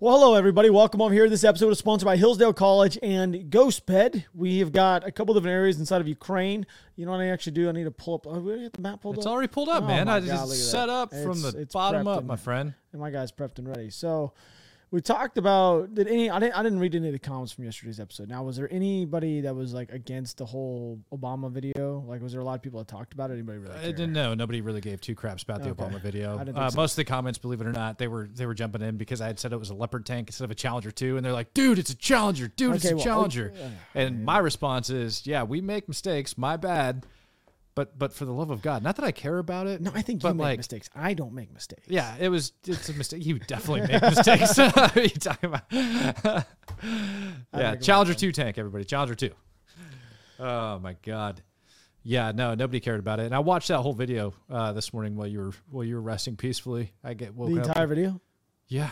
Well, hello, everybody. Welcome over here. This episode is sponsored by Hillsdale College and GhostBed. We have got a couple different areas inside of Ukraine. You know what I actually do? I need to pull up. Oh, we get the map pulled It's up. It's already pulled up, Oh man. I God, just set that. up from It's- the it's bottom up, and- my friend. and my guy's prepped and ready. So we talked about did any I didn't I didn't read any of the comments from yesterday's episode. Now was there anybody that was like against the whole Obama video? Like was there a lot of people that talked about it? Anybody really? I didn't know. Nobody really gave two craps about the Okay. Obama video. Uh, so. Most of the comments, believe it or not, they were they were jumping in because I had said it was a Leopard tank instead of a Challenger two, and they're like, "Dude, it's a Challenger, dude, it's a well, Challenger." okay, and my response is, "Yeah, we make mistakes. My bad." But but for the love of God, not that I care about it. No, I think you make like, mistakes. I don't make mistakes. Yeah, it was. It's a mistake. You definitely make mistakes. what are you talking about? yeah, Challenger two tank, everybody. Challenger two. Oh my God. Yeah, no, nobody cared about it. And I watched that whole video uh, this morning while you were while you were resting peacefully. I get woke The up. entire video. Yeah,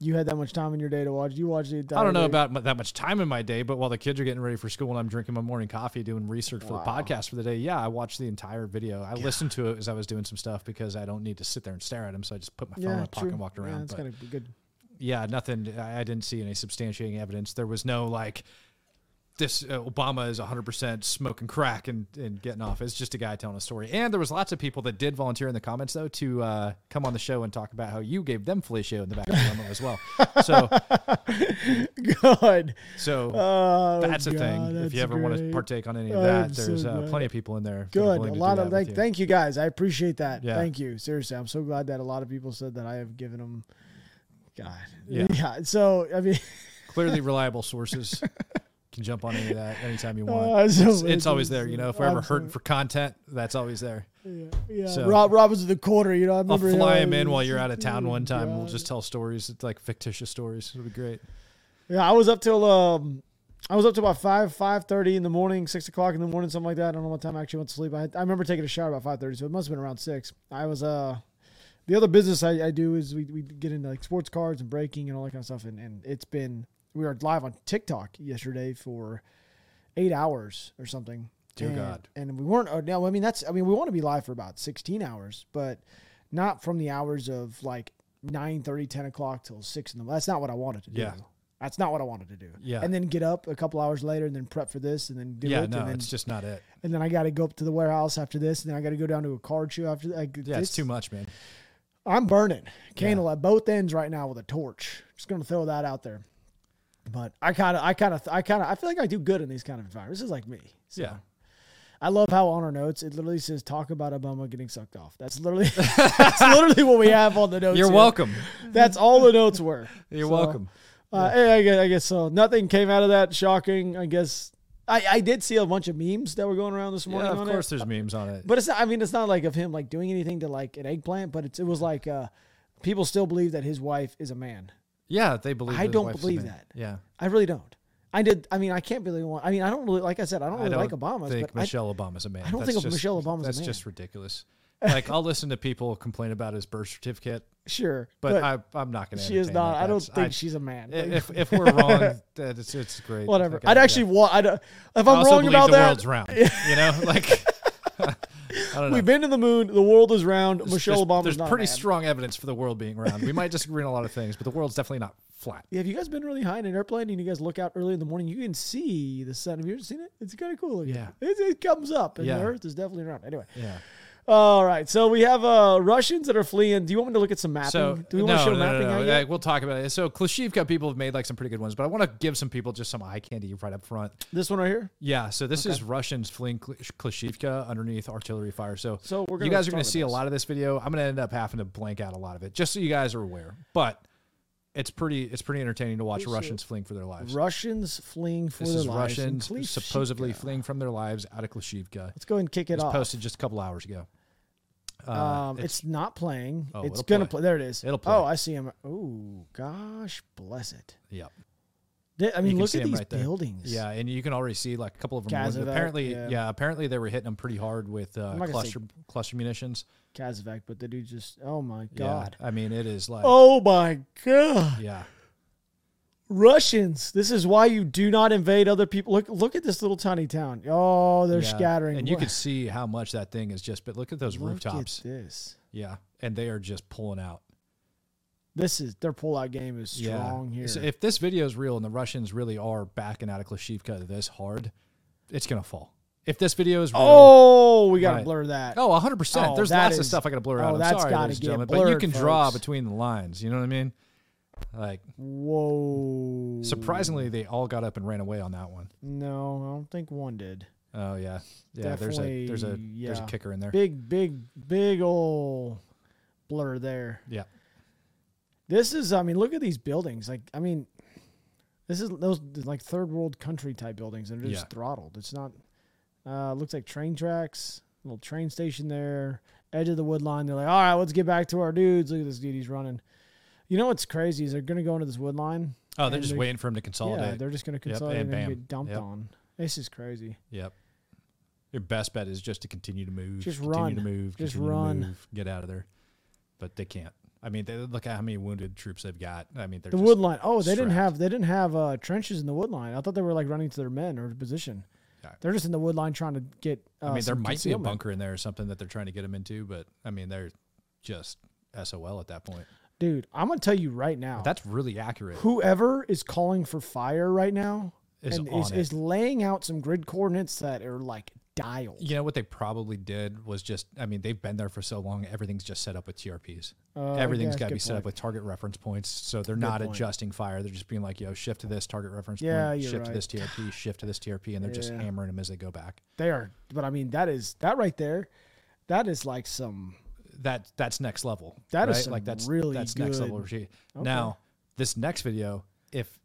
You had that much time in your day to watch. You watched the entire. I don't know day. about that much time in my day, but while the kids are getting ready for school and I'm drinking my morning coffee, doing research for Wow. the podcast for the day, yeah, I watched the entire video. I listened to it as I was doing some stuff because I don't need to sit there and stare at them, so I just put my phone in my pocket and walked around. it's but- gonna be good. yeah, nothing. I I didn't see any substantiating evidence. There was no like this uh, Obama is 100% smoking crack and, and getting off. It's just a guy telling a story. And there was lots of people that did volunteer in the comments though to uh, come on the show and talk about how you gave them fellatio in the back of the limo as well. So Good. so Oh, that's a God, thing. If you ever want to partake on any of I'm that, so there's uh, plenty of people in there. Good. A lot of like. you. Thank you guys. I appreciate that. Yeah. Thank you. Seriously, I'm so glad that a lot of people said that I have given them. God. Yeah. Yeah. So I mean, Clearly reliable sources. Can jump on any of that anytime you want. Uh, so it's, it's always there. You know, if we're ever hurting for content, that's always there. yeah. So- Rob, Rob was the corner. You know, I I'll remember. fly uh, him in while you're out of town one time. We'll just tell stories. It's like fictitious stories. It'll be great. Yeah, I was up till um, I was up till about five five thirty in the morning, six o'clock in the morning, something like that. I don't know what time I actually went to sleep. I, I remember taking a shower about five thirty, so it must have been around six. I was uh, the other business I, I do is we, we get into like sports cards and breaking and all that kind of stuff, and, and it's been we were live on TikTok yesterday for eight hours or something. Dear and, God. And we weren't. Uh, no, I mean that's. I mean we want to be live for about sixteen hours, but not from the hours of like 9 30, 10 o'clock till six in the. That's not what I wanted to do. Yeah. That's not what I wanted to do. Yeah. And then get up a couple hours later and then prep for this and then do yeah, it. no, and then, it's just not it. and then I got to go up to the warehouse after this, and then I got to go down to a card show after that. Like, Yeah, it's, too much, man. I'm burning candle at both ends right now with a torch. Just gonna throw that out there. But I kind of, I kind of, I kind of, I feel like I do good in these kind of environments. This is like me. So, Yeah. I love how on our notes it literally says talk about Obama getting sucked off. That's literally, that's literally what we have on the notes. You're here. welcome. That's all the notes were. You're So, welcome. Uh, hey, I, guess, I guess so. Nothing came out of that shocking. I guess I, I did see a bunch of memes that were going around this morning. Yeah, of course it. there's memes on it. But it's not, I mean, it's not like of him like doing anything to like an eggplant, but it's, it was like uh, people still believe that his wife is a man. Yeah, they believe I don't believe that. Yeah. I really don't. I did. I mean, I can't believe one. I mean, I don't really like I said. I don't I really don't like Obama's, think but I, Michelle Obama's a man. I don't That's think of just- Michelle Obama's a That's man. just ridiculous. Like I'll listen to people complain about his birth certificate, sure, but, I, I'm not going to. she is not. I don't think she's a man. If if we're wrong, that it's, it's great. whatever. I'd actually want. I'd, if I I'm wrong about the that, world's round. You know, like I. we've been to the moon. The world is round. There's- Michelle there's, Obama's There's pretty man. strong evidence for the world being round. We might disagree on a lot of things, but the world's definitely not flat. Yeah, have you guys been really high in an airplane and you guys look out early in the morning? You can see the sun. Have you ever seen it? It's kind of cool. looking. Yeah. it, it comes up, and Yeah. the Earth is definitely round. Anyway, Yeah. All right. So we have uh, Russians that are fleeing. Do you want me to look at some mapping? So Do we no, want to show no, no, mapping? no, out no. yet? We'll talk about it. So Klashivka people have made like some pretty good ones, but I want to give some people just some eye candy right up front. This one right here. Yeah. So this is Russians fleeing Kl- Klashivka underneath artillery fire. So So we're you guys are going to see with a lot of this video. I'm going to end up having to blank out a lot of it, just so you guys are aware. But it's pretty it's pretty entertaining to watch Russians fleeing for their lives. Russians fleeing for This their is lives. Russians supposedly fleeing from their lives out of Klashivka. Let's go ahead and kick it It was off. posted just a couple hours ago. Uh, Um, it's, not playing. Oh, it's gonna play. play. There it is. It'll play. Oh, I see him. Oh gosh, bless it. Yep. I mean, look at these right buildings. Yeah, and you can already see like a couple of them. Kazovac, apparently, yeah. yeah. apparently they were hitting them pretty hard with uh, I'm not gonna say- cluster cluster munitions. Kazovac, but the dude just. Oh my god. Yeah, god. I mean it is like Oh my god. yeah, Russians. This is why you do not invade other people. Look, look at this little tiny town. Oh, they're yeah. scattering. and you can see how much that thing is just. But look at those Look rooftops. At this. Yeah, and they are just pulling out. This is their pullout game is strong yeah. here. So if this video is real and the Russians really are backing out of Klashivka this hard, it's gonna fall. If this video is real, oh, we gotta Right. blur that. Oh, 100%. Oh, There's lots of stuff I got to blur oh, out. I'm that's sorry, gotta get gentlemen, but you blurred, can draw between the lines. You know what I mean? Like, Whoa. surprisingly, they all got up and ran away on that one. No, I don't think one did. Oh yeah, yeah. There's a there's a Definitely, there's a kicker in there. Big, big, big ol' blur there. Yeah, This is, I mean, look at these buildings. Like, I mean, this is those like third world country type buildings. And they're just Yeah. throttled. It's not. Uh, looks like train tracks. Little train station there. Edge of the wood line. They're like, all right, let's get back to our dudes. Look at this dude. He's running. You know what's crazy is they're gonna go into this wood line. Oh, they're just they're- waiting for him to consolidate. Yeah, they're just gonna consolidate and and, get dumped Yep. on. This is crazy. yep. Your best bet is just to continue to move. Just continue run. to move. Just to run. move, get out of there. But they can't. I mean, they, look at how many wounded troops they've got. I mean, they're The just, wood line. Oh, they didn't have they didn't have uh, trenches in the wood line. I thought they were like running to their men or position. Yeah. They're just in the wood line trying to get. Uh, I mean, there might be a bunker in there or something that they're trying to get them into, but I mean, they're just SOL at that point. Dude, I'm gonna tell you right now. That's really accurate. whoever is calling for fire right now Is and is, laying out some grid coordinates that are like dialed. You know what they probably did was just, I mean, they've been there for so long. Everything's just set up with TRPs. Uh, Everything's yeah, got to good be set up with target reference points. So they're Good not point. adjusting fire. They're just being like, yo, shift to this target reference Yeah, point, shift to this TRP, shift to this TRP, and they're just hammering them as they go back. They are, but I mean that is that right there. That is like some. That that's next level. That is right? some like that's really that's next level. Okay. Now this next video, if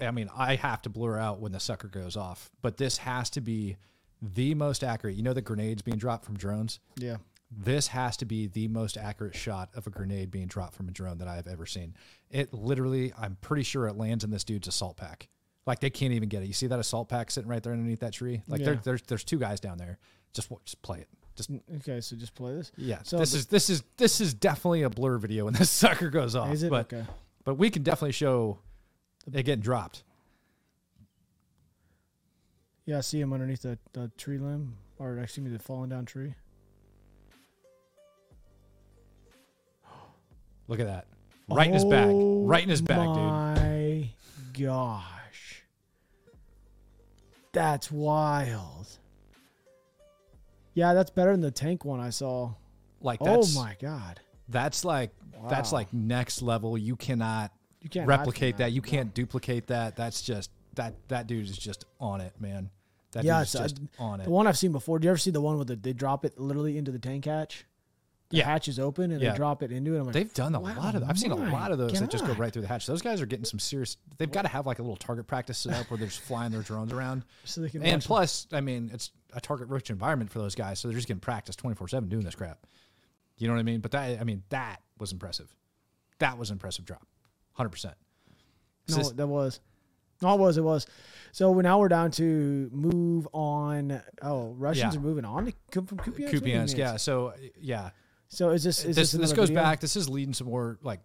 I mean, I have to blur out when the sucker goes off, but this has to be the most accurate. You know the grenades being dropped from drones. Yeah. this has to be the most accurate shot of a grenade being dropped from a drone that I've ever seen. It literally, I'm pretty sure it lands in this dude's assault pack. Like they can't even get it. You see that assault pack sitting right there underneath that tree? Like there, there's there's two guys down there. Just just play it. Just Okay, so just play this. yeah. So this is this is this is definitely a blur video when this sucker goes off. Is it But okay? but we can definitely show it getting dropped. Yeah, I see him underneath the, the tree limb, or excuse me, the falling down tree. Look at that. Right in his. Oh Right in his bag, dude. Oh my gosh, that's wild. Yeah, that's better than the tank one I saw. Like that's Oh my god, that's like that's like next level. You cannot you can't replicate that. You No. can't duplicate that. That's just that that dude is just on it, man. That Yeah, dude's it's, just uh, on it. The one I've seen before. Do you ever see the one where the, they drop it literally into the tank hatch? The Yeah. hatch is open and Yeah. they drop it into it. I'm like, They've done a wow, lot of. I've seen a lot of those that just go right through the hatch. Those guys are getting some serious. They've got to have like a little target practice set up where they're just flying their drones around. so they can And plus, I mean, it's a target-rich environment for those guys, so they're just getting practice twenty four seven doing this crap. You know what I mean? But that, I mean, that was impressive. That was an impressive drop, hundred percent. No, that was. No, it was. It was. So now we're down to move on. Oh, Russians Yeah. are moving on to from Kupiansk. Kupiansk, yeah. So yeah, So is this is this this, this goes video? back. This is leading some more like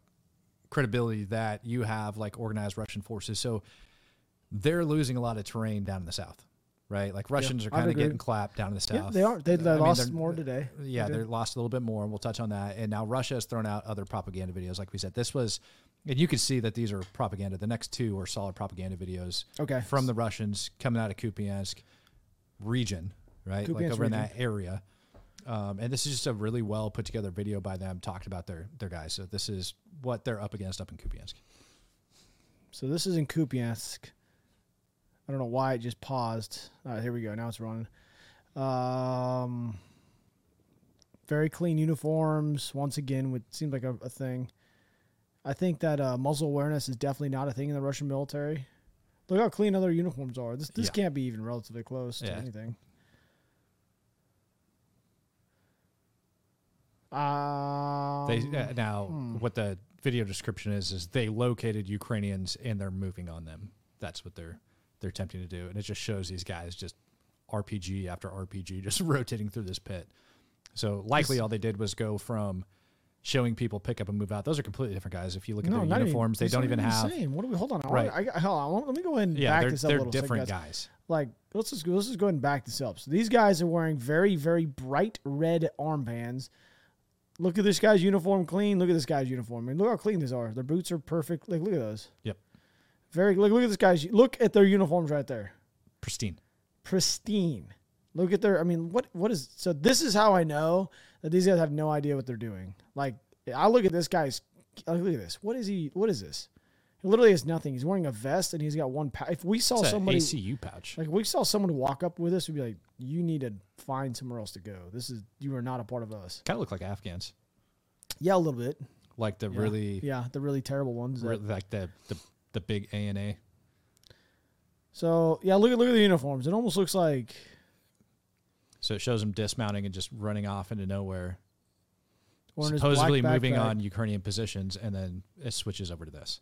credibility that you have like organized Russian forces. So they're losing a lot of terrain down in the south, right? Like Russians are kind of getting clapped down in the south. Yeah, they are. They, they I mean, lost more today. Yeah, They did. lost a little bit more, and we'll touch on that. And now Russia has thrown out other propaganda videos, like we said. This was, and you can see that these are propaganda. The next two are solid propaganda videos Okay. from the Russians coming out of Kupiansk region, right? like Kupiansk over in that area. Um, and this is just a really well put together video by them, talked about their their guys. So this is what they're up against up in Kupiansk. So this is in Kupiansk. I don't know why it just paused. Right, here we go. Now it's running. Um, very clean uniforms. Once again, which seems like a, a thing. I think that uh, muzzle awareness is definitely not a thing in the Russian military. Look how clean other uniforms are. This this Yeah. can't be even relatively close to Yeah. anything. Um, They uh, now what the video description is is they located Ukrainians and they're moving on them. That's what they're they're attempting to do, and it just shows these guys just RPG after RPG just rotating through this pit. So likely all they did was go from showing people pick up and move out. Those are completely different guys. If you look at no, their uniforms, they don't even have. What do we? Hold on. Right. I, I, hold on. Let me go ahead and Yeah, back they're this up a they're different guys. guys. Like let's just go, let's just go ahead and back this up. So these guys are wearing very very bright red armbands. Look at this guy's uniform, clean. Look at this guy's uniform. I mean, look how clean these are. Their boots are perfect. Like look at those. Yep, Very look look at this guy's. Look at their uniforms right there. pristine. pristine. Look at their. I mean, what what is so? This is how I know that these guys have no idea what they're doing. Like I look at this guy's. Look at this. What is he? What is this? He literally has nothing. He's wearing a vest and he's got one. Pa- if we saw It's a somebody ACU pouch. like if we saw someone walk up with us, we'd be like, "You need to find somewhere else to go. This is you are not a part of us." Kind of look like Afghans, Yeah, a little bit. like the really, yeah, the really terrible ones. that- re- like the the the big A and A. so yeah, look at look at the uniforms. It almost looks like So it shows him dismounting and just running off into nowhere, his supposedly moving backpack. on Ukrainian positions, and then it switches over to this.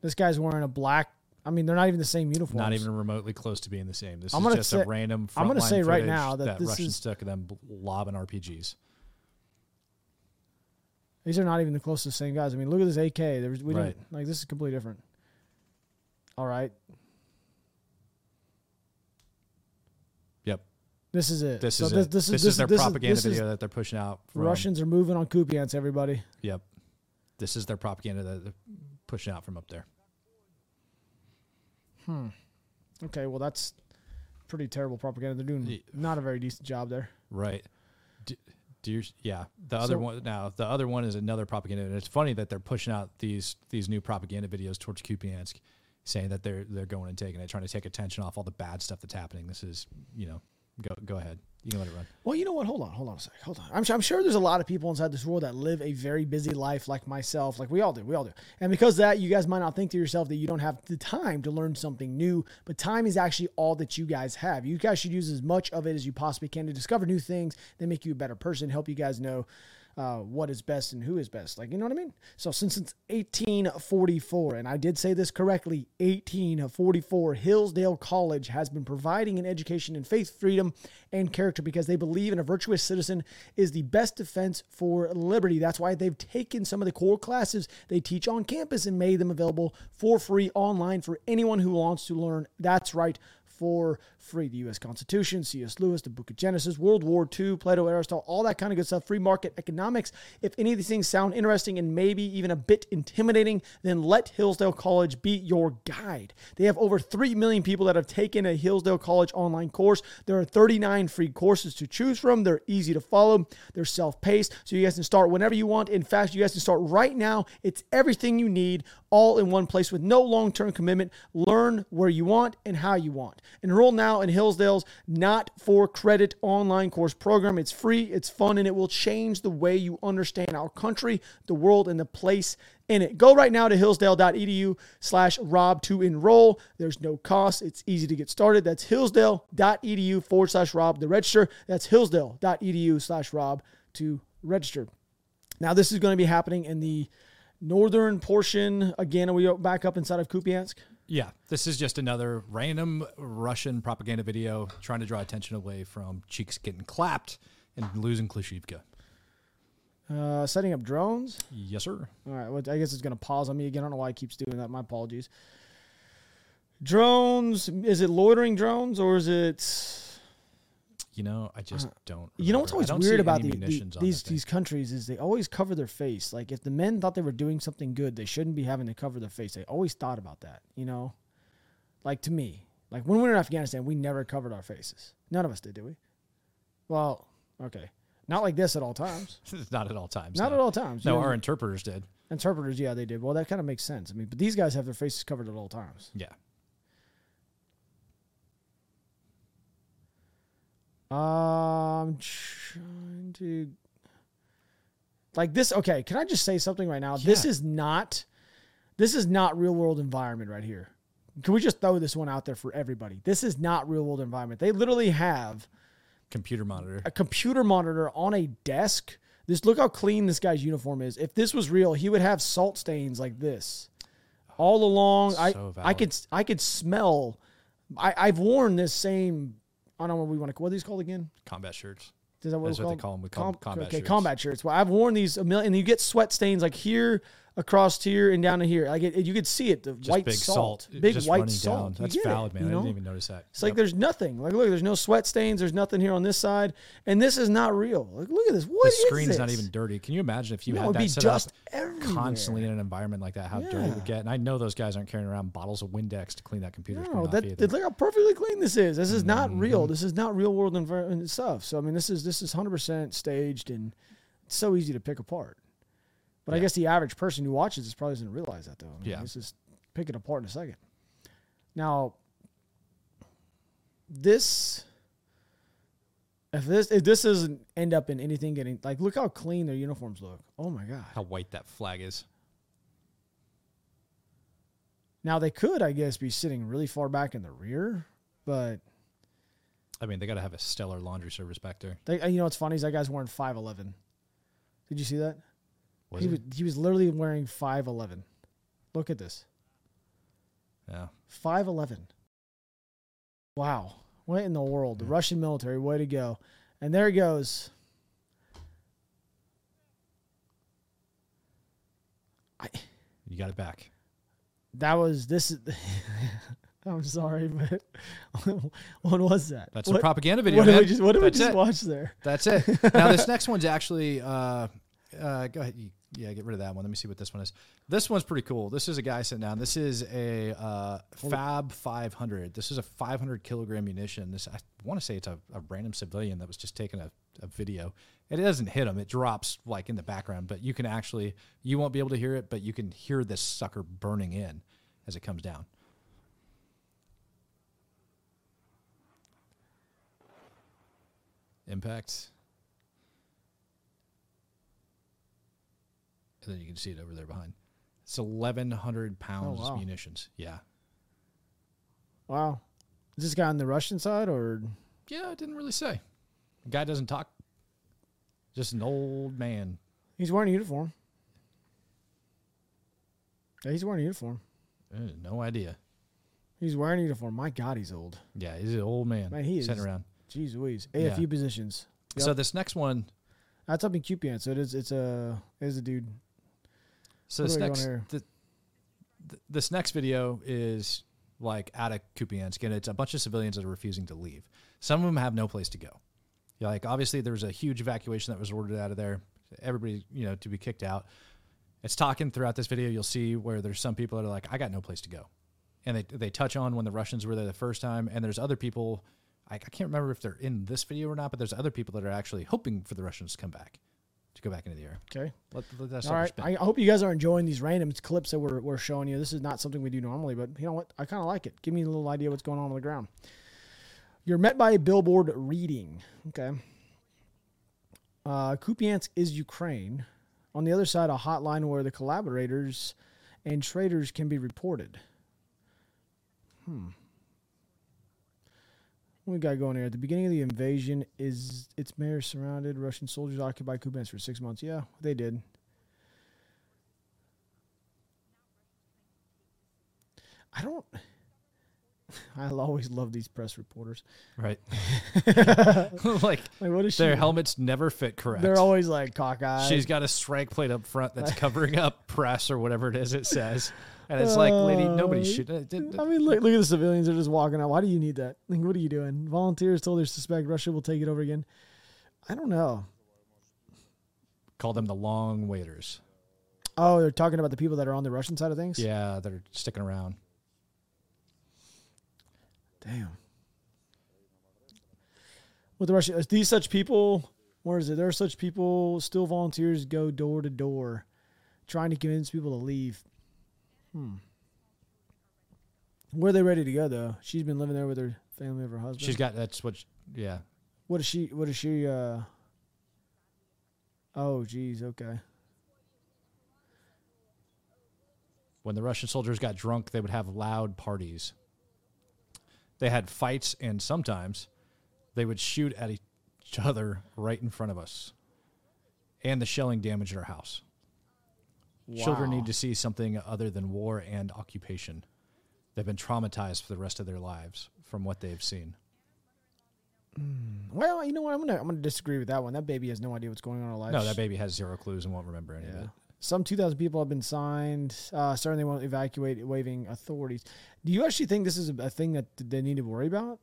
This guy's wearing a black. I mean, they're not even the same uniform. Not even remotely close to being the same. This I'm is just say- a random. I'm gonna frontline say right now that this Russians is- took of them lobbing RPGs. These are not even the closest same guys. I mean, look at this AK. There's we Right. don't like this is completely different. All right, Yep, this is it. this So is this, it. This is This is their this propaganda this is- video that they're pushing out. From, Russians are moving on Kupiansk. Everybody. Yep, this is their propaganda that pushing out from up there. Hmm. Okay, well that's pretty terrible propaganda. They're doing not a very decent job there. Right. Do, do you, yeah. The other So- one now. The other one is another propaganda, and it's funny that they're pushing out these these new propaganda videos towards Kupiansk, saying that they're they're going and taking it, trying to take attention off all the bad stuff that's happening. This is you know, go go ahead. You can let it run. Well, you know what? Hold on, hold on a sec. Hold on. I'm, I'm sure there's a lot of people inside this world that live a very busy life, like myself, like we all do. We all do. And because of that, you guys might not think to yourself that you don't have the time to learn something new, but time is actually all that you guys have. You guys should use as much of it as you possibly can to discover new things that make you a better person, help you guys know. Uh, what is best and who is best. Like, you know what I mean? So, since it's 1844, and I did say this correctly 1844, Hillsdale College has been providing an education in faith, freedom, and character because they believe in a virtuous citizen is the best defense for liberty. That's why they've taken some of the core classes they teach on campus and made them available for free online for anyone who wants to learn. That's right for free. The U.S. Constitution, C.S. Lewis, the Book of Genesis, World War II, Plato, Aristotle, all that kind of good stuff. Free market economics. If any of these things sound interesting and maybe even a bit intimidating, then let Hillsdale College be your guide. They have over 3 million people that have taken a Hillsdale College online course. There are 39 free courses to choose from. They're easy to follow, they're self paced, so you guys can start whenever you want. In fact, you guys can start right now. It's everything you need all in one place with no long term commitment. Learn where you want and how you want. Enroll now in Hillsdale's not for credit online course program. It's free, it's fun, and it will change the way you understand our country, the world, and the place in it. Go right now to hillsdale.edu slash rob to enroll. There's no cost. It's easy to get started. That's hillsdale.edu forward slash rob to register. That's hillsdale.edu slash rob to register. Now, this is going to be happening in the northern portion. Again, are we back up inside of Kupiansk? Yeah, this is just another random Russian propaganda video trying to draw attention away from cheeks getting clapped and losing Klishivka. Uh, setting up drones. Yes, sir. All right. Well, I guess it's going to pause on me again. I don't know why it keeps doing that. My apologies. Drones. Is it loitering drones or is it? You know, I just don't. Uh, You know what's always weird about the, the- these these countries is they always cover their face. Like if the men thought they were doing something good, they shouldn't be having to cover their face. They always thought about that. You know, like to me, like when we were in Afghanistan, we never covered our faces. None of us did, did we? Well, okay, not like this at all times. Not at all times. Not no. at all times. No, You know, our interpreters did. interpreters, yeah, they did. Well, that kind of makes sense. I mean, but these guys have their faces covered at all times. Yeah. Um, trying to like this. Okay, can I just say something right now? This is not, this is not real world environment right here. Can we just throw this one out there for everybody? This is not real world environment. They literally have Computer monitor. a computer monitor on a desk This look how clean this guy's uniform is. If this was real, he would have salt stains like this all along. I So I could I could smell. I I've worn this same. I don't know what we want to. What are these called again? Combat shirts. Is that what, That's what they call them? We call 'em combat okay, shirts. combat shirts. Well, I've worn these a million, and you get sweat stains like here, across here, and down to here. Like it, it- you could see it. The Just white big salt, salt. big white salt. Down. That's get it, valid, man. you I didn't even notice that. It's like there's nothing. Like look, there's no sweat stains. There's nothing here on this side, and this is not real. Like look at this. What the is screen's not even dirty. Can you imagine if you No, had that be set dust constantly in an environment like that? How dirty it would get? And I know those guys aren't carrying around bottles of Windex to clean that computer screen No, that, that- look how perfectly clean this is. This is not real. Mm-hmm. This is not real world environment stuff. So I mean, this is this is hundred percent staged and it's so easy to pick apart. But I guess the average person who watches this probably doesn't realize that though. I mean, Yeah. let's just pick it apart in a second. Now, this if this if this doesn't end up in anything getting like look how clean their uniforms look. Oh my god. How white that flag is. Now they could, I guess, be sitting really far back in the rear, but I mean, they got to have a stellar laundry service back there. They, uh, you know what's funny is that guy's wearing five eleven. Did you see that? Was he it? was he was literally wearing five eleven. Look at this, Yeah. five eleven. Wow, what in the world? The Russian military, way to go! And there he goes. I You got it back. that was this. is I'm sorry, but what was that? That's what, a propaganda video, What did we just What did we just it. watch there? That's it. now this next one's actually uh, uh, go ahead. You, yeah, get rid of that one. Let me see what this one is. This one's pretty cool. This is a guy sitting down. This is a uh, Fab 500. This is a 500 kilogram munition. This I want to say it's a, a random civilian that was just taking a, a video. It doesn't hit him. It drops like in the background, but you can actually you won't be able to hear it, but you can hear this sucker burning in as it comes down. Impact. And then you can see it over there behind. It's 1,100 pounds wow. munitions. Yeah. Wow, is this guy on the Russian side or? Yeah, it didn't really say. The guy doesn't talk. Just an old man. He's wearing a uniform. Yeah, he's wearing a uniform. Uh, no idea. He's wearing a uniform. My God, he's old. Yeah, he's an old man. Man, he sitting is- around. Jeez Louise. Yeah. AFU positions. Yep. So this next one. That's up in QPN. So it is. It's a. It is a dude. So What this do we got next here? th- th- this next video is like out of Kupiansk, and it's a bunch of civilians that are refusing to leave. Some of them have no place to go. Like obviously there was a huge evacuation that was ordered out of there. Everybody, you know, to be kicked out. It's talking throughout this video. You'll see where there's some people that are like, I got no place to go, and they they touch on when the Russians were there the first time, and there's other people. I, I can't remember if they're in this video or not, but there's other people that are actually hoping for the Russians to come back, to go back into the air. Okay. Let, let All spin. I I hope you guys are enjoying these random clips that we're, we're showing you. This is not something we do normally, but you know what? I kind of like it. Give me a little idea what's going on on the ground. You're met by a billboard reading. Okay. Uh, Kupiansk is Ukraine. On the other side, a hotline where the collaborators and traitors can be reported. Hmm. What we got going here? At the beginning of the invasion, is its mayor surrounded? Russian soldiers occupied Kupiansk for six months. Yeah, they did. I don't. I'll always love these press reporters. Right. like Like, what is she? their helmets never fit correct. They're always like cockeyed. She's got a strike plate up front that's covering up press or whatever it is it says. And it's like, lady, nobody Uh, should. uh, I mean, look, look at the civilians. They're just walking out. Why do you need that? Like, what are you doing? Volunteers told their suspect Russia will take it over again. I don't know. Call them the long waiters. Oh, they're talking about the people that are on the Russian side of things. Yeah, they're sticking around. Damn. With the Russian, is these such people, where is it? There are such people, still volunteers go door to door, trying to convince people to leave. Hmm. Where are they ready to go though? She's been living there with her family of her husband. She's got that's what. she- yeah, What is she? What is she? Uh. Oh, geez. Okay. when the Russian soldiers got drunk, they would have loud parties. They had fights, and sometimes they would shoot at each other right in front of us. and the shelling damaged our house. Children need to see something other than war and occupation. They've been traumatized for the rest of their lives from what they've seen. Well, you know what? I'm gonna I'm gonna disagree with that one. That baby has no idea what's going on in her life. No, that baby has zero clues and won't remember any of it. Some 2,000 people have been signed. Uh, starting, they won't evacuate, waiving authorities. Do you actually think this is a, a thing that they need to worry about?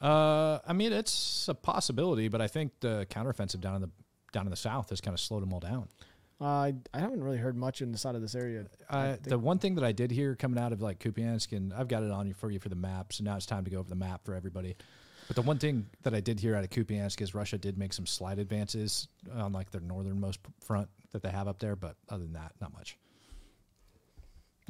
Uh, I mean, it's a possibility, but I think the counteroffensive down in the down in the south has kind of slowed them all down. Uh, I, I haven't really heard much inside of this area. I Uh, the one thing that I did hear coming out of like Kupiansk, and I've got it on you for you for the map, so now it's time to go over the map for everybody. But the one thing that I did hear out of Kupiansk is Russia did make some slight advances on like their northernmost front that they have up there, but other than that, not much.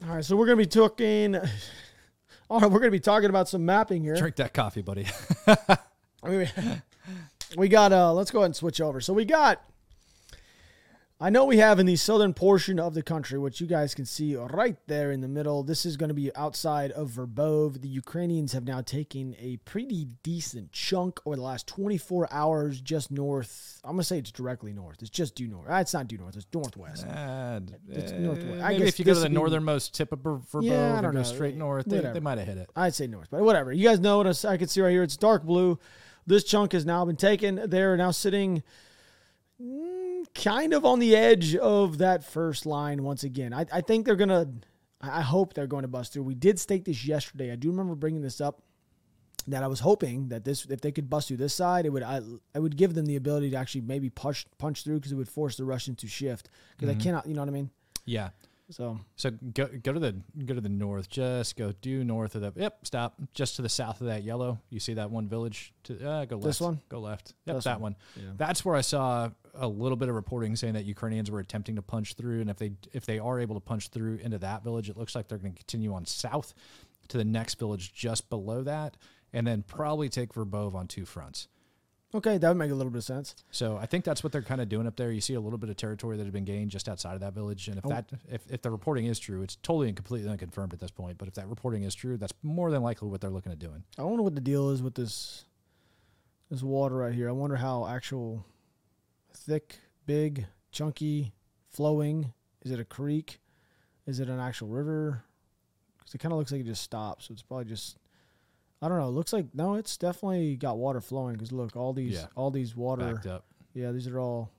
All right, so we're gonna be talking. All right, we're gonna be talking about some mapping here. Drink that coffee, buddy. I mean, we got uh let's go ahead and switch over. So we got I know we have in the southern portion of the country, which you guys can see right there in the middle. This is going to be outside of Verbov. The Ukrainians have now taken a pretty decent chunk over the last 24 hours just north. I'm going to say it's directly north. It's just due north. Ah, It's not due north. It's northwest. And, It's uh, northwest. I maybe guess if you go to the northernmost tip of Ver- Verbove Yeah, and go know. straight north, they, they might have hit it. I'd say north, but whatever. You guys know what I can see right here. It's dark blue. This chunk has now been taken. They're now sitting kind of on the edge of that first line once again. I, I think they're going to, I I hope they're going to bust through. We did stake this yesterday. I do remember bringing this up that I was hoping that this, if they could bust through this side, it would, I, I would give them the ability to actually maybe push, punch through because it would force the Russians to shift because Mm-hmm. they cannot, you know what I mean? Yeah. So So go go to the go to the north. Just go due north of the. Yep, stop. Just to the south of that yellow. You see that one village? To uh, go left. This one? Go left. Yep, This that one. one. Yeah. That's where I saw a little bit of reporting saying that Ukrainians were attempting to punch through, and if they if they are able to punch through into that village, it looks like they're going to continue on south to the next village just below that, and then probably take Verbov on two fronts. okay, that would make a little bit of sense. So I think that's what they're kind of doing up there. You see a little bit of territory that had been gained just outside of that village, and if Oh. that if, if the reporting is true, it's totally and completely unconfirmed at this point. But if that reporting is true, that's more than likely what they're looking at doing. I wonder what the deal is with this this water right here. I wonder how actual thick, big, chunky, flowing. Is it a creek? Is it an actual river? Because it kind of looks like it just stops. So it's probably just I don't know. It looks like no, it's definitely got water flowing. Because look, all these Yeah. all these water. Yeah, these are all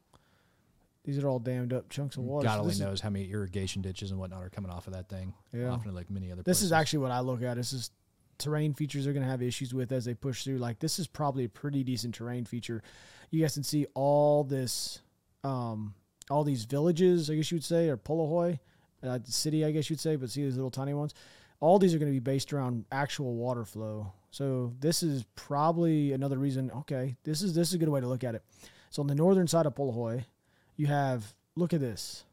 these are all dammed up chunks of water. God So only this is- knows how many irrigation ditches and whatnot are coming off of that thing. Yeah. Often like many other. This places. is actually what I look at. This is terrain features they're going to have issues with as they push through. Like this is probably a pretty decent terrain feature. You guys can see all this, um, all these villages, I guess you would say, or Polohoy, uh, city, I guess you'd say, but see these little tiny ones. All these are going to be based around actual water flow. So this is probably another reason. Okay, this is this is a good way to look at it. So on the northern side of Polohoy, you have look at this,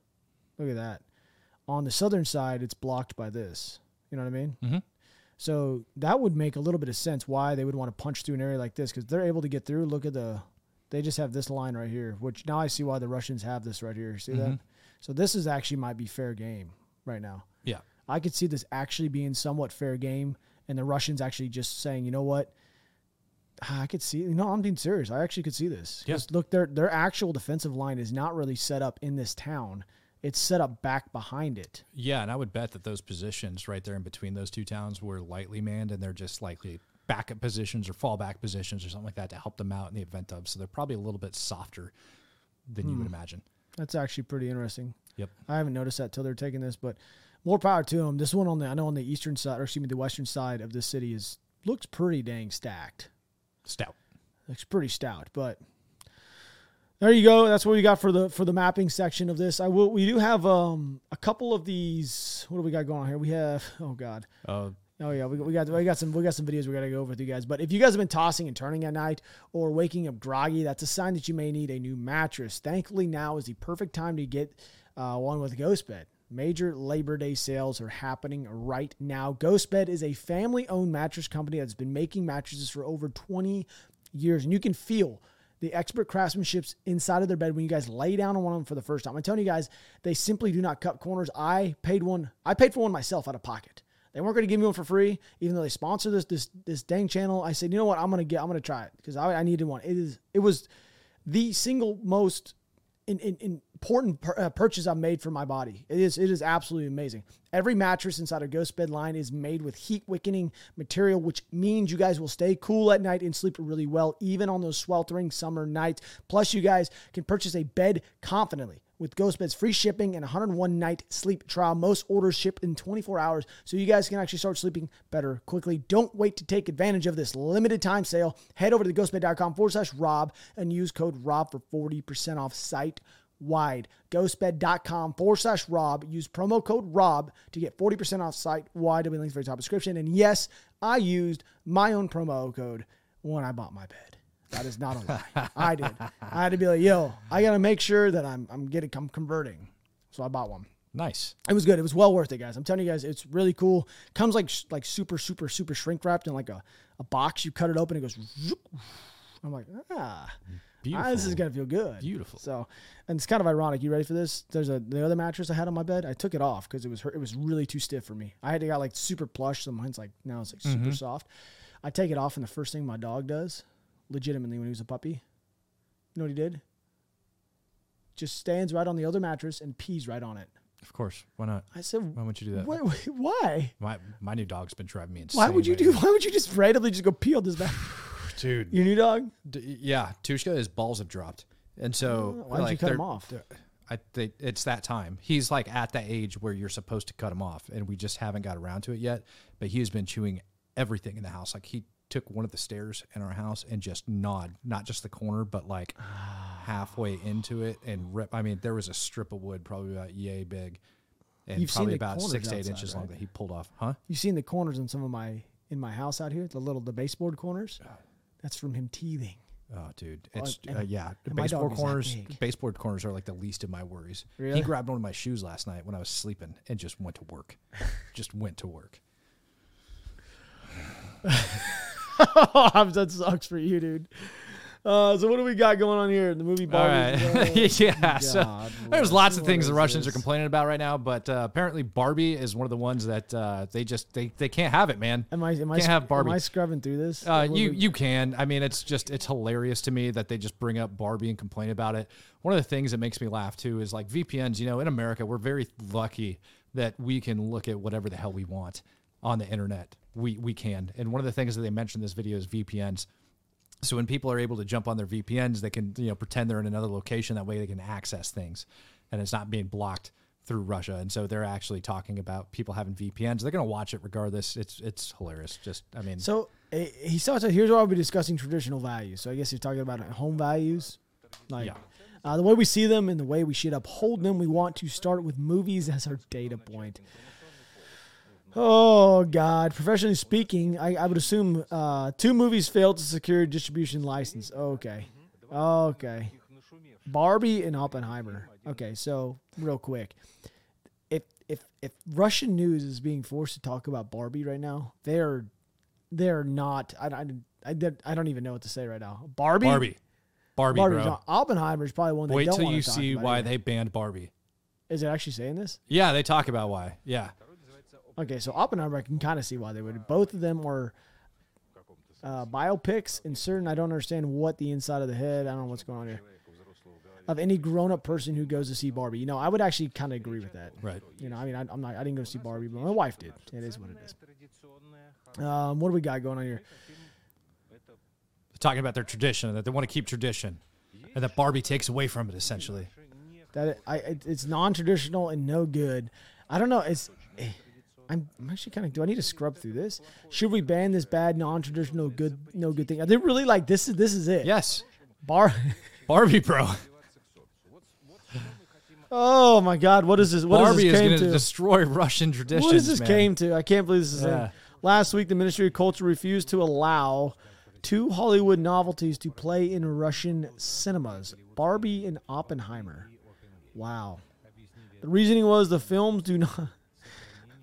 look at that. On the southern side, it's blocked by this. You know what I mean? Mhm. So that would make a little bit of sense why they would want to punch through an area like this because they're able to get through. Look at the, they just have this line right here, which now I see why the Russians have this right here. See that? Mhm. So this is actually might be fair game right now. Yeah. I could see this actually being somewhat fair game, and the Russians actually just saying, you know what? Ah, I could see. You know, I'm being serious. I actually could see this. Yeah. 'Cause look, their their actual defensive line is not really set up in this town. It's set up back behind it. Yeah, and I would bet that those positions right there in between those two towns were lightly manned, and they're just likely backup positions or fallback positions or something like that to help them out in the event of. So they're probably a little bit softer than you Hmm. would imagine. That's actually pretty interesting. Yep. I haven't noticed that till they're taking this, but more power to them. This one on the I know on the eastern side, or excuse me, the western side of the city is looks pretty dang stacked. Stout. Looks pretty stout, but there you go. That's what we got for the for the mapping section of this. I will. We do have um a couple of these. What do we got going on here? We have oh god. Uh, Oh yeah, we, we got we got some we got some videos we got to go over with you guys. But if you guys have been tossing and turning at night or waking up groggy, that's a sign that you may need a new mattress. Thankfully, now is the perfect time to get uh, one with GhostBed. Major Labor Day sales are happening right now. GhostBed is a family-owned mattress company that's been making mattresses for over 20 years, and you can feel the expert craftsmanship's inside of their bed when you guys lay down on one of them for the first time. I'm telling you guys, they simply do not cut corners. I paid one. I paid for one myself out of pocket. They weren't going to give me one for free, even though they sponsor this this this dang channel. I said, you know what, I'm going to get, I'm going to try it because I, I needed one. It is, it was the single most in, in, important uh, purchase I've made for my body. It is it is absolutely amazing. Every mattress inside a Ghost Bed line is made with heat wicking material, which means you guys will stay cool at night and sleep really well, even on those sweltering summer nights. Plus, you guys can purchase a bed confidently with Ghost Bed's free shipping and 101 night sleep trial. Most orders ship in 24 hours, so you guys can actually start sleeping better quickly. Don't wait to take advantage of this limited time sale. Head over to ghostbed.com forward slash Rob and use code Rob for 40% off site wide. Ghostbed.com forward slash Rob. Use promo code Rob to get 40% off site wide. There'll be links for top description. And yes, I used my own promo code when I bought my bed. That is not a lie. I did. I had to be like, yo, I gotta make sure that I'm I'm getting I'm converting. So I bought one. Nice. It was good. It was well worth it, guys. I'm telling you guys, it's really cool. Comes like like super super super shrink wrapped in like a, a box. You cut it open, it goes. zoop. I'm like, ah, ah, this is gonna feel good. Beautiful. So, and it's kind of ironic. You ready for this? There's a the other mattress I had on my bed. I took it off because it was hurt- it was really too stiff for me. I had to got like super plush. So mine's like now it's like super Mm-hmm. soft. I take it off, and the first thing my dog does, legitimately when he was a puppy, you know what he did? Just stands right on the other mattress and pees right on it. Of course. Why not? I said, Why would you do that? "Why? Why? My my new dog's been driving me insane. Why would you do? lately. Why would you just randomly just go pee on this back? Dude? Your new dog? D- yeah, Tushka, his balls have dropped, and so oh, Why did you cut him they're- off? they're- I they, it's that time. He's like at that age where you're supposed to cut him off, and we just haven't got around to it yet. But he has been chewing everything in the house. Like he took one of the stairs in our house and just gnawed, not just the corner, but like halfway into it and rip. I mean, there was a strip of wood probably about yay big, and You've seen probably the about corners six to eight outside, inches long right? that he pulled off. Huh? You've seen the corners in some of my in my house out here, the little the baseboard corners. That's from him teething. Oh, dude, Well, it's and- uh, yeah. The and my dog baseboard is that corners, big. baseboard corners are like the least of my worries. Really? He grabbed one of my shoes last night when I was sleeping and just went to work. just went to work. that sucks for you, dude. Uh, so what do we got going on here? The movie Barbie. right, yeah. So God there's lots of things the Russians this? are complaining about right now, but uh, apparently Barbie is one of the ones that uh, they just they, they can't have it, man. Am I am Can't have Barbie. Am I scrubbing through this? Uh, you we- you can. I mean, it's just it's hilarious to me that they just bring up Barbie and complain about it. One of the things that makes me laugh too is like VPNs. You know, in America, we're very lucky that we can look at whatever the hell we want on the internet. We we can. And one of the things that they mentioned in this video is VPNs. So when people are able to jump on their VPNs, they can you know pretend they're in another location. That way they can access things, and it's not being blocked through Russia. And so they're actually talking about people having VPNs. They're going to watch it regardless. It's it's hilarious. Just I mean, So eh, he starts. Out here's where I'll be discussing traditional values. So I guess he's talking about home values, like Yeah. uh, the way we see them and the way we should uphold them. We want to start with movies as our data point. Oh God! Professionally speaking, I, I would assume uh, two movies failed to secure distribution license. Okay, okay. Barbie and Oppenheimer. Okay, so real quick, if if if Russian news is being forced to talk about Barbie right now, they're they're not. I, I, I, I don't even know what to say right now. Barbie. Barbie. Barbie, Barbie's bro. Oppenheimer is probably one they Wait till you see why either. they banned Barbie. Is it actually saying this? Yeah, they talk about why. Yeah. Okay, so Oppenheimer, I can kind of see why they would. Both of them were uh, biopics, and certain I don't understand what the inside of the head. I don't know what's going on here. Of any grown-up person who goes to see Barbie, you know, I would actually kind of agree with that. Right. You know, I mean, I, I'm not, I didn't go see Barbie, but my wife did. It is what it is. Um, what do we got going on here? They're talking about their tradition that they want to keep tradition, and that Barbie takes away from it essentially. That it, I, it, it's non-traditional and no good. I don't know. It's. eh, I'm, I'm actually kind of. Do I need to scrub through this? Should we ban this bad, non-traditional, good, no good thing? Are they really like this? Is this is it? Yes, Bar. Barbie, bro. Oh my God! What is this? What Barbie is is this going to to? destroy Russian traditions. what is this man. came to? I can't believe this is. Yeah. Last week, the Ministry of Culture refused to allow two Hollywood novelties to play in Russian cinemas: Barbie and Oppenheimer. Wow. The reasoning was the films do not.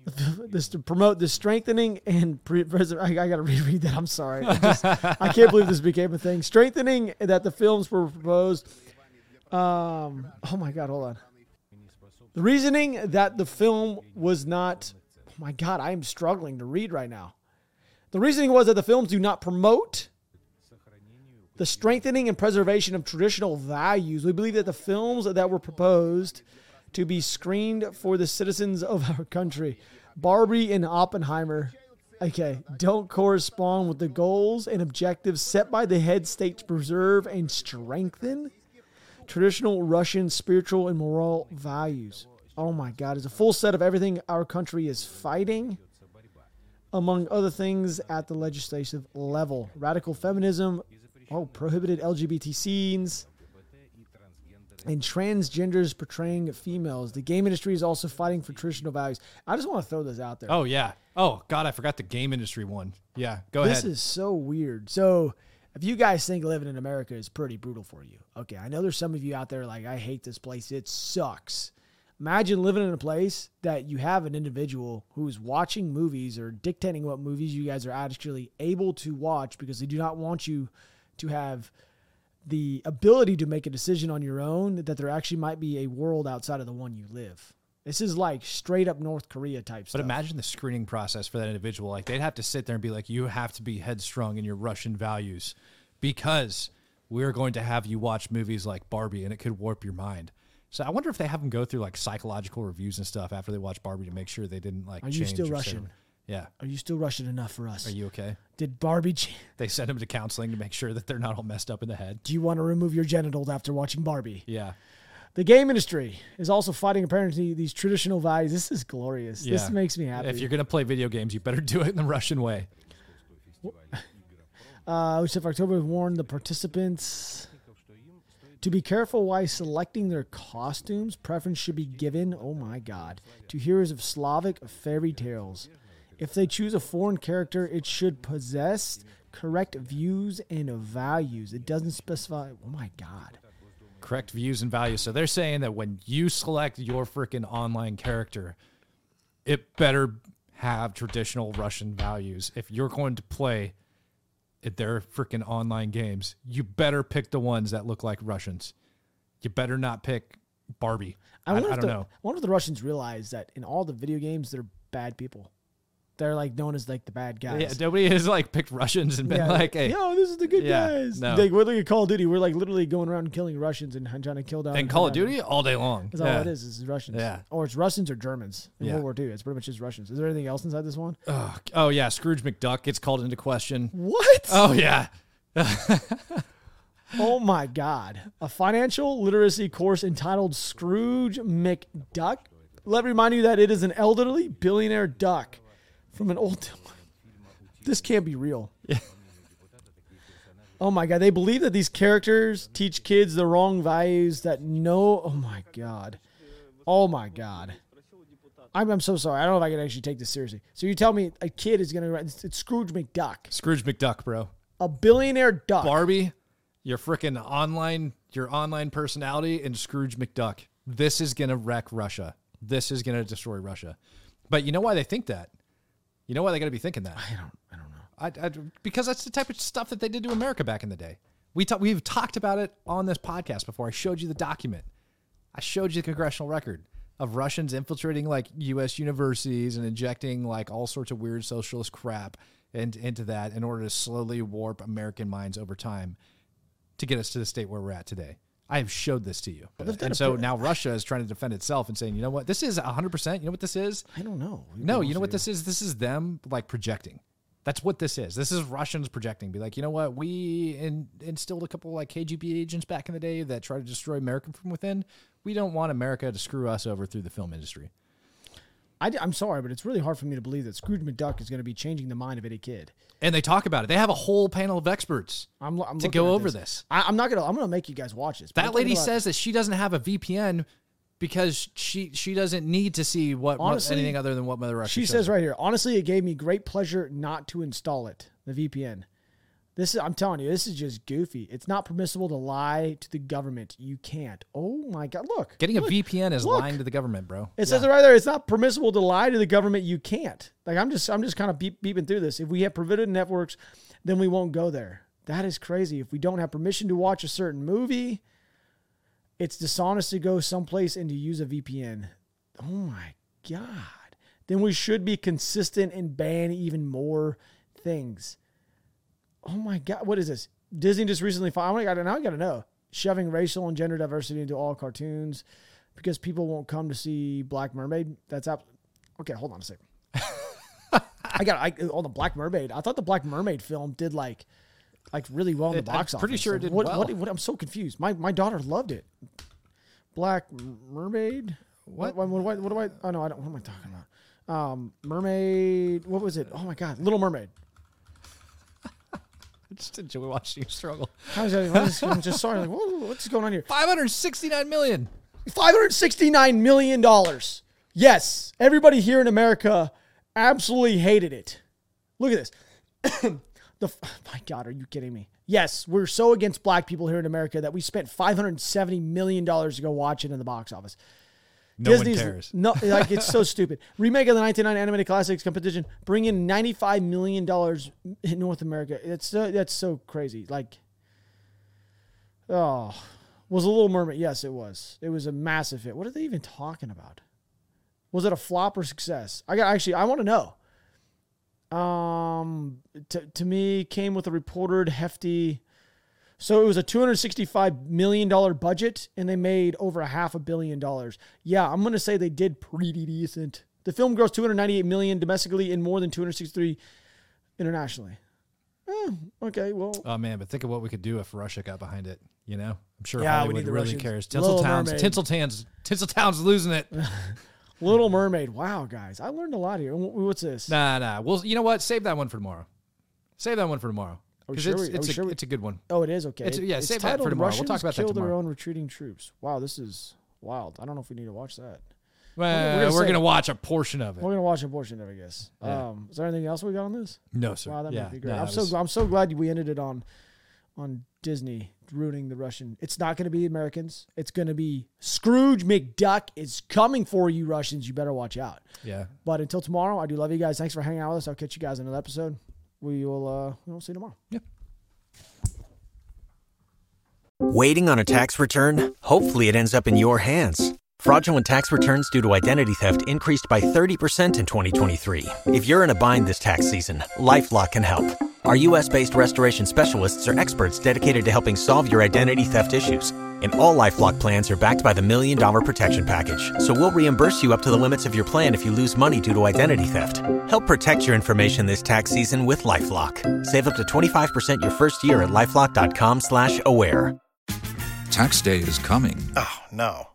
This to promote the strengthening and pre- I, I got to reread that. I'm sorry. I, just, I can't believe this became a thing. Strengthening that the films were proposed. Um. Oh my God. Hold on. The reasoning that the film was not. Oh my God. I am struggling to read right now. The reasoning was that the films do not promote the strengthening and preservation of traditional values. We believe that the films that were proposed to be screened for the citizens of our country, Barbie and Oppenheimer, okay, don't correspond with the goals and objectives set by the head state to preserve and strengthen traditional Russian spiritual and moral values. Oh my God, it's a full set of everything our country is fighting, among other things, at the legislative level. Radical feminism, oh, prohibited LGBT scenes, and transgenders portraying females. The game industry is also fighting for traditional values. I just want to throw this out there. Oh yeah. Oh God, I forgot the game industry one. Yeah, go this ahead. This is so weird. So, if you guys think living in America is pretty brutal for you, okay, I know there's some of you out there like, I hate this place. It sucks. Imagine living in a place that you have an individual who's watching movies or dictating what movies you guys are actually able to watch because they do not want you to have the ability to make a decision on your own that there actually might be a world outside of the one you live. This is like straight up North Korea type But stuff. But imagine the screening process for that individual. Like they'd have to sit there and be like, "You have to be headstrong in your Russian values, because we're going to have you watch movies like Barbie, and it could warp your mind." So I wonder if they have them go through like psychological reviews and stuff after they watch Barbie to make sure they didn't like. Are you change still Russian? Yeah. Are you still Russian enough for us? Are you okay? Did Barbie? Ch- They send them to counseling to make sure that they're not all messed up in the head. do you want to remove your genitals after watching Barbie? Yeah. The game industry is also fighting apparently these traditional values. This is glorious. This makes me happy. If you're gonna play video games, you better do it in the Russian way. uh, of October warned the participants to be careful while selecting their costumes. Preference should be given, oh my god, to heroes of Slavic fairy tales. If they choose a foreign character, it should possess correct views and values. It doesn't specify, oh my god. correct views and values. So they're saying that when you select your freaking online character, it better have traditional Russian values. If you're going to play at their freaking online games, you better pick the ones that look like Russians. You better not pick Barbie. I, I, if don't the, know. I wonder if the Russians realize that in all the video games, they're bad people. They're like known as like the bad guys. Yeah, nobody has like picked Russians and been Yeah, like, "Hey." yo, this is the good Yeah, guys. no. Like we're like at Call of Duty. We're like literally going around killing Russians and trying to kill down. And Call of Duty all day long. That's all it is. Is Russians. Yeah. Or it's Russians or Germans in Yeah. World War II. It's pretty much just Russians. Is there anything else inside this one? Oh, oh yeah, Scrooge McDuck gets called into question. What? Oh yeah. Oh my God. A financial literacy course entitled Scrooge McDuck. Let me remind you that it is an elderly billionaire duck from an old. This can't be real. Oh my God. They believe that these characters teach kids the wrong values that no. Oh my God. Oh my God. I'm, I'm so sorry. I don't know if I can actually take this seriously. So you tell me a kid is going to write. It's, Scrooge McDuck, Scrooge McDuck, bro. a billionaire duck. Barbie, your freaking online, your online personality, and Scrooge McDuck. This is gonna wreck Russia. This is gonna destroy Russia. But you know why they think that? You know why they got to be thinking that? I don't. I don't know. I, I, because that's the type of stuff that they did to America back in the day. We ta- we've talked about it on this podcast before. I showed you the document. I showed you the congressional record of Russians infiltrating like U.S. universities and injecting like all sorts of weird socialist crap and, into that in order to slowly warp American minds over time to get us to the state where we're at today. I have showed this to you. And so now Russia is trying to defend itself and saying, you know what, this is 100%. You know what this is? I don't know. No, you know what this is? This is them like projecting. That's what this is. This is Russians projecting. Be like, you know what? We in, instilled a couple like KGB agents back in the day that tried to destroy America from within. We don't want America to screw us over through the film industry. I, am sorry, but it's really hard for me to believe that Scrooge McDuck is going to be changing the mind of any kid. And they talk about it. They have a whole panel of experts. I'm, I'm To go over this. I, I'm not gonna. I'm gonna make you guys watch this. That lady about- says that she doesn't have a VPN because she she doesn't need to see what Honestly, anything other than what Mother Russia. She says right here. Honestly, it gave me great pleasure not to install it. The VPN. This is. I'm telling you, this is just goofy. It's not permissible to lie to the government. You can't. Oh my god! Look. Getting a VPN is Look. lying to the government, bro. It says it right there. It's not permissible to lie to the government. You can't. Like I'm just, I'm just kind of beep, beeping through this. If we have prohibited networks, then we won't go there. That is crazy. If we don't have permission to watch a certain movie, it's dishonest to go someplace and to use a VPN. Oh my god. Then we should be consistent and ban even more things. Oh my god. What is this? Disney just recently I finally got now I got to know shoving racial and gender diversity into all cartoons because people won't come to see Black Mermaid. That's up. Okay, hold on a second. I got I oh the Black Mermaid. I thought the Black Mermaid film did like like really well in the It- I'm box office. pretty sure it did what, well. What, what, I'm so confused. My my daughter loved it. Black Mermaid. What? What, what, what, what do I? Oh no, I don't. What am I talking about? Um, Mermaid. What was it? Oh my God, Little Mermaid. I just enjoy watching you struggle. How's that? what is- I'm just sorry. Like, whoa, what's going on here? 569 million. $569 million. Yes, everybody here in America absolutely hated it. Look at this. the my God, are you kidding me? Yes, we're so against black people here in America that we spent $570 million to go watch it in the box office. No Disney's one cares. no, like it's so stupid. Remake of the 1999 animated classics competition, bring in 95 million dollars in North America. It's so, that's so crazy. Like, oh, was a Little Mermaid? Yes, it was. It was a massive hit. What are they even talking about? Was it a flop or success? I got actually. I want to know. Um, to to me, came with a reported hefty. So it was a two hundred sixty-five million dollar budget, and they made over a half a billion dollars. Yeah, I'm gonna say they did pretty decent. The film grossed two hundred ninety-eight million domestically and more than two hundred sixty-three internationally. Eh, okay, well, Oh man, but think of what we could do if Russia got behind it. You know, I'm sure Yeah, Hollywood really Russians. cares. Tinseltown's. Tinseltown's Tinseltown's losing it. Little Mermaid. Wow, guys, I learned a lot here. What's this? nah, nah. Well, you know what? Save that one for tomorrow. Save that one for tomorrow. We 'Cause sure it's, we- are it's, we a, sure we- it's a good one. Oh, it is okay. It's- yeah, it's save that for tomorrow. We'll talk about that kill their own retreating troops. Wow, this is wild. I don't know if we need to watch that. Well, gonna we're say- gonna watch a portion of it. We're gonna watch a portion of it, I guess. Yeah. Um, is there anything else we got on this? No, sir. Wow, that yeah, might be great. no, I'm so was- I'm so glad we ended it on on Disney ruining the Russian. It's not going to be Americans. It's going to be Scrooge McDuck is coming for you, Russians. You better watch out. yeah. But until tomorrow, I do love you guys. Thanks for hanging out with us. I'll catch you guys in another episode. We will uh we'll see you tomorrow. Yep. Waiting on a tax return? Hopefully, it ends up in your hands. Fraudulent tax returns due to identity theft increased by 30% in 2023. If you're in a bind this tax season, LifeLock can help. Our U.S. based restoration specialists are experts dedicated to helping solve your identity theft issues. And all LifeLock plans are backed by the Million Dollar Protection Package. So we'll reimburse you up to the limits of your plan if you lose money due to identity theft. Help protect your information this tax season with LifeLock. Save up to 25% your first year at LifeLock.com slash aware. Tax day is coming. Oh, no.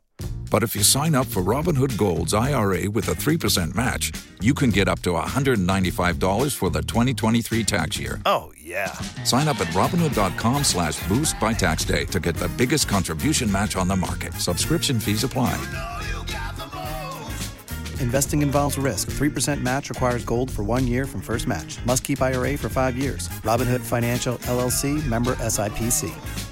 But if you sign up for Robinhood Gold's IRA with a 3% match, you can get up to $195 for the 2023 tax year. Oh, yeah. Sign up at Robinhood.com slash boost by tax day to get the biggest contribution match on the market. Subscription fees apply. Investing involves risk. 3% match requires gold for one year from first match. Must keep IRA for five years. Robinhood Financial LLC member SIPC.